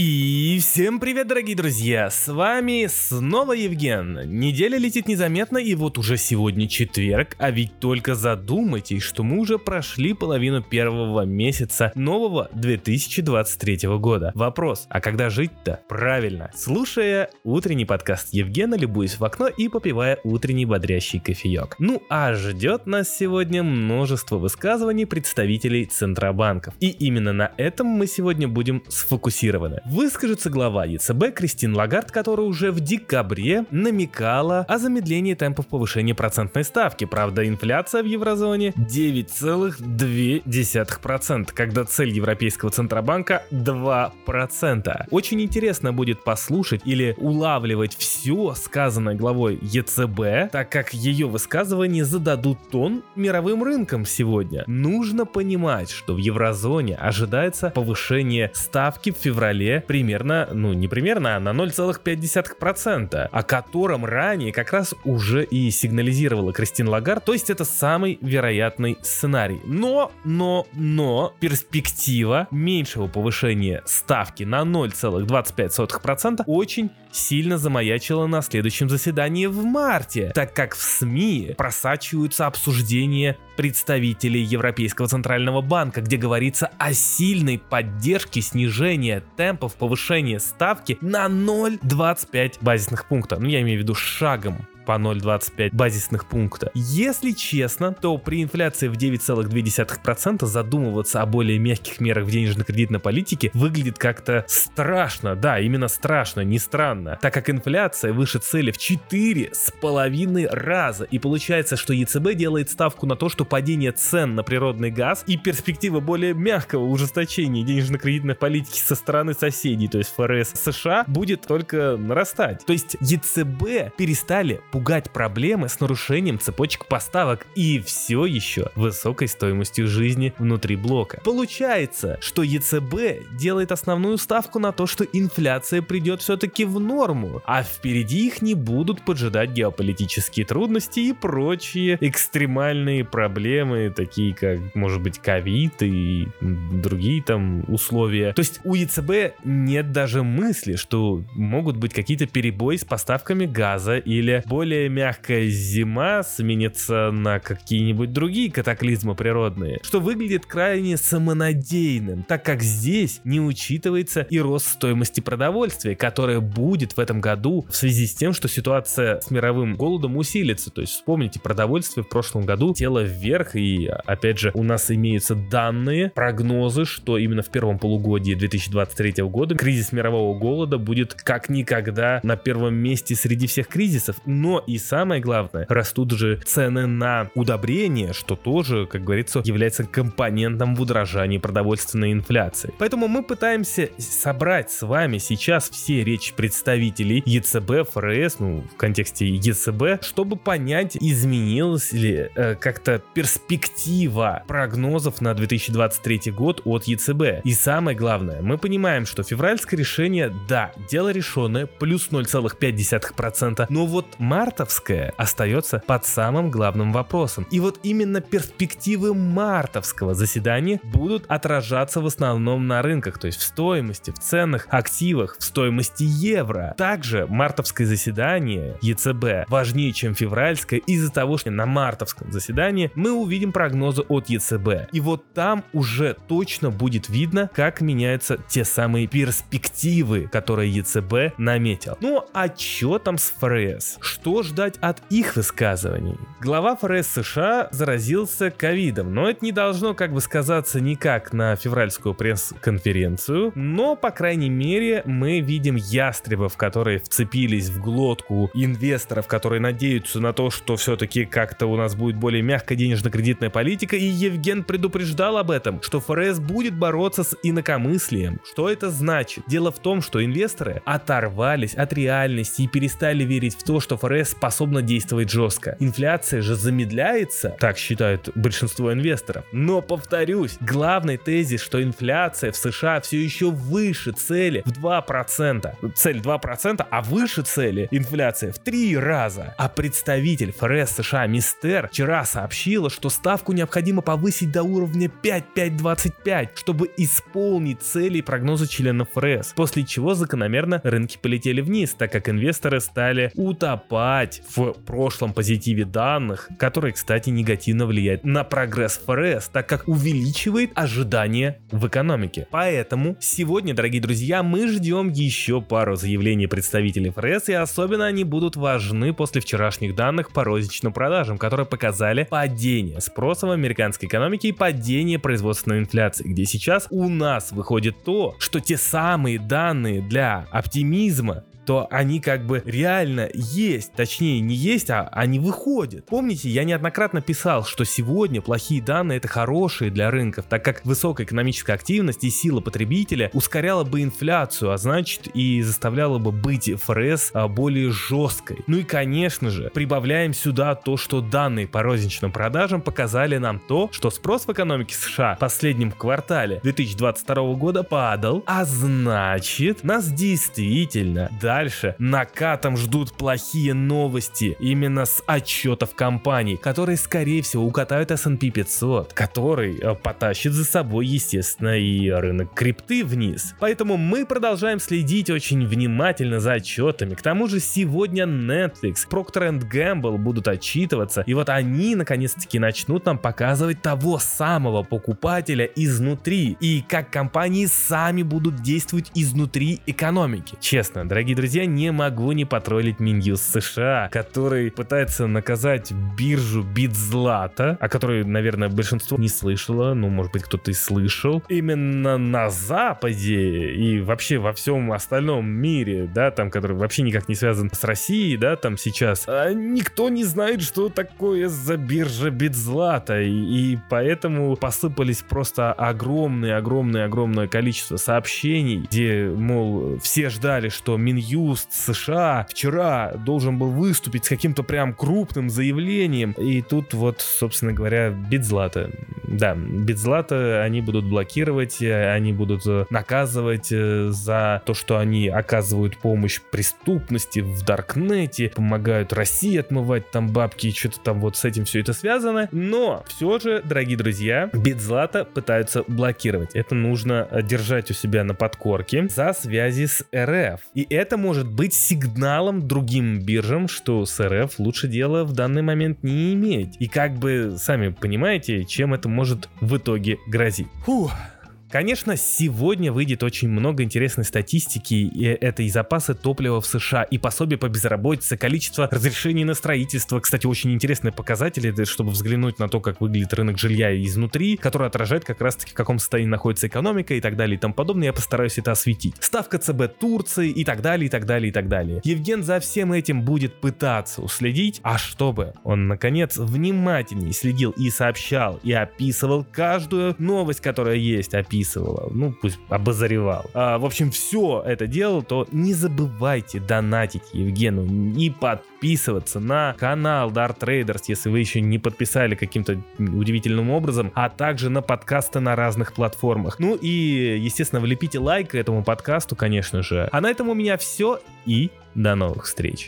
E. Всем привет, дорогие друзья! С вами снова Евген. Неделя летит незаметно, и вот уже сегодня четверг, а ведь только задумайтесь, что мы уже прошли половину первого месяца нового 2023 года. Вопрос, а когда жить-то? Правильно, слушая утренний подкаст Евгена, любуясь в окно и попивая утренний бодрящий кофеек. Ну а ждет нас сегодня множество высказываний представителей Центробанков. И именно на этом мы сегодня будем сфокусированы выскажется глава ЕЦБ Кристин Лагард, которая уже в декабре намекала о замедлении темпов повышения процентной ставки. Правда, инфляция в еврозоне 9,2%, когда цель Европейского Центробанка 2%. Очень интересно будет послушать или улавливать все сказанное главой ЕЦБ, так как ее высказывания зададут тон мировым рынкам сегодня. Нужно понимать, что в еврозоне ожидается повышение ставки в феврале примерно, ну не примерно, а на 0,5%, о котором ранее как раз уже и сигнализировала Кристин Лагард, то есть это самый вероятный сценарий. Но, но, но перспектива меньшего повышения ставки на 0,25% очень сильно замаячила на следующем заседании в марте, так как в СМИ просачиваются обсуждения представителей Европейского Центрального Банка, где говорится о сильной поддержке снижения темпов повышения ставки на 0,25 базисных пункта. Ну, я имею в виду шагом по 0,25 базисных пункта. Если честно, то при инфляции в 9,2% задумываться о более мягких мерах в денежно-кредитной политике выглядит как-то страшно. Да, именно страшно, не странно. Так как инфляция выше цели в 4,5 раза. И получается, что ЕЦБ делает ставку на то, что падение цен на природный газ и перспектива более мягкого ужесточения денежно-кредитной политики со стороны соседей, то есть ФРС США, будет только нарастать. То есть ЕЦБ перестали пугать проблемы с нарушением цепочек поставок и все еще высокой стоимостью жизни внутри блока. Получается, что ЕЦБ делает основную ставку на то, что инфляция придет все-таки в норму, а впереди их не будут поджидать геополитические трудности и прочие экстремальные проблемы, такие как, может быть, ковид и другие там условия. То есть у ЕЦБ нет даже мысли, что могут быть какие-то перебои с поставками газа или более более мягкая зима сменится на какие-нибудь другие катаклизмы природные, что выглядит крайне самонадеянным, так как здесь не учитывается и рост стоимости продовольствия, которая будет в этом году в связи с тем, что ситуация с мировым голодом усилится. То есть вспомните, продовольствие в прошлом году тело вверх, и опять же у нас имеются данные, прогнозы, что именно в первом полугодии 2023 года кризис мирового голода будет как никогда на первом месте среди всех кризисов. Но и самое главное, растут же цены на удобрения, что тоже, как говорится, является компонентом в удорожании продовольственной инфляции. Поэтому мы пытаемся собрать с вами сейчас все речи представителей ЕЦБ, ФРС, ну, в контексте ЕЦБ, чтобы понять, изменилась ли э, как-то перспектива прогнозов на 2023 год от ЕЦБ. И самое главное, мы понимаем, что февральское решение, да, дело решенное, плюс 0,5%, но вот март мартовская остается под самым главным вопросом. И вот именно перспективы мартовского заседания будут отражаться в основном на рынках, то есть в стоимости, в ценных активах, в стоимости евро. Также мартовское заседание ЕЦБ важнее, чем февральское, из-за того, что на мартовском заседании мы увидим прогнозы от ЕЦБ. И вот там уже точно будет видно, как меняются те самые перспективы, которые ЕЦБ наметил. Ну а что там с ФРС? Что ждать от их высказываний? Глава ФРС США заразился ковидом, но это не должно как бы сказаться никак на февральскую пресс-конференцию, но, по крайней мере, мы видим ястребов, которые вцепились в глотку инвесторов, которые надеются на то, что все-таки как-то у нас будет более мягкая денежно-кредитная политика, и Евген предупреждал об этом, что ФРС будет бороться с инакомыслием. Что это значит? Дело в том, что инвесторы оторвались от реальности и перестали верить в то, что ФРС ФРС способна действовать жестко. Инфляция же замедляется, так считают большинство инвесторов. Но повторюсь, главный тезис, что инфляция в США все еще выше цели в 2%. Цель 2%, а выше цели инфляция в 3 раза. А представитель ФРС США Мистер вчера сообщила, что ставку необходимо повысить до уровня 5,525, чтобы исполнить цели и прогнозы членов ФРС. После чего закономерно рынки полетели вниз, так как инвесторы стали утопать в прошлом позитиве данных, который, кстати, негативно влияет на прогресс ФРС, так как увеличивает ожидания в экономике. Поэтому сегодня, дорогие друзья, мы ждем еще пару заявлений представителей ФРС, и особенно они будут важны после вчерашних данных по розничным продажам, которые показали падение спроса в американской экономике и падение производственной инфляции, где сейчас у нас выходит то, что те самые данные для оптимизма то они как бы реально есть, точнее не есть, а они выходят. Помните, я неоднократно писал, что сегодня плохие данные это хорошие для рынков, так как высокая экономическая активность и сила потребителя ускоряла бы инфляцию, а значит и заставляла бы быть ФРС а, более жесткой. Ну и конечно же, прибавляем сюда то, что данные по розничным продажам показали нам то, что спрос в экономике США в последнем квартале 2022 года падал, а значит нас действительно да дальше накатом ждут плохие новости именно с отчетов компаний, которые скорее всего укатают S&P 500, который э, потащит за собой естественно и рынок крипты вниз. Поэтому мы продолжаем следить очень внимательно за отчетами. К тому же сегодня Netflix, Procter Gamble будут отчитываться, и вот они наконец-таки начнут нам показывать того самого покупателя изнутри, и как компании сами будут действовать изнутри экономики. Честно, дорогие друзья, друзья, не могу не потроллить Минюс США, который пытается наказать биржу Битзлата, о которой, наверное, большинство не слышало, ну, может быть, кто-то и слышал. Именно на Западе и вообще во всем остальном мире, да, там, который вообще никак не связан с Россией, да, там сейчас, а никто не знает, что такое за биржа Битзлата, и, и поэтому посыпались просто огромное-огромное-огромное количество сообщений, где, мол, все ждали, что Минюс Юст США вчера должен был выступить с каким-то прям крупным заявлением. И тут вот, собственно говоря, Битзлата. Да, Битзлата они будут блокировать, они будут э, наказывать э, за то, что они оказывают помощь преступности в Даркнете, помогают России отмывать там бабки и что-то там вот с этим все это связано. Но все же, дорогие друзья, Битзлата пытаются блокировать. Это нужно держать у себя на подкорке за связи с РФ. И это может быть сигналом другим биржам, что с РФ лучше дела в данный момент не иметь. И как бы, сами понимаете, чем это может в итоге грозить. Фух. Конечно, сегодня выйдет очень много интересной статистики, и это и запасы топлива в США, и пособие по безработице, количество разрешений на строительство. Кстати, очень интересные показатели, чтобы взглянуть на то, как выглядит рынок жилья изнутри, который отражает как раз-таки, в каком состоянии находится экономика и так далее и тому подобное. Я постараюсь это осветить. Ставка ЦБ Турции и так далее, и так далее, и так далее. Евген за всем этим будет пытаться уследить, а чтобы он, наконец, внимательнее следил и сообщал, и описывал каждую новость, которая есть, описывал описывала, ну пусть обозревал. А, в общем, все это делал, то не забывайте донатить Евгену и подписываться на канал Dart Traders, если вы еще не подписали каким-то удивительным образом, а также на подкасты на разных платформах. Ну и, естественно, влепите лайк этому подкасту, конечно же. А на этом у меня все и до новых встреч.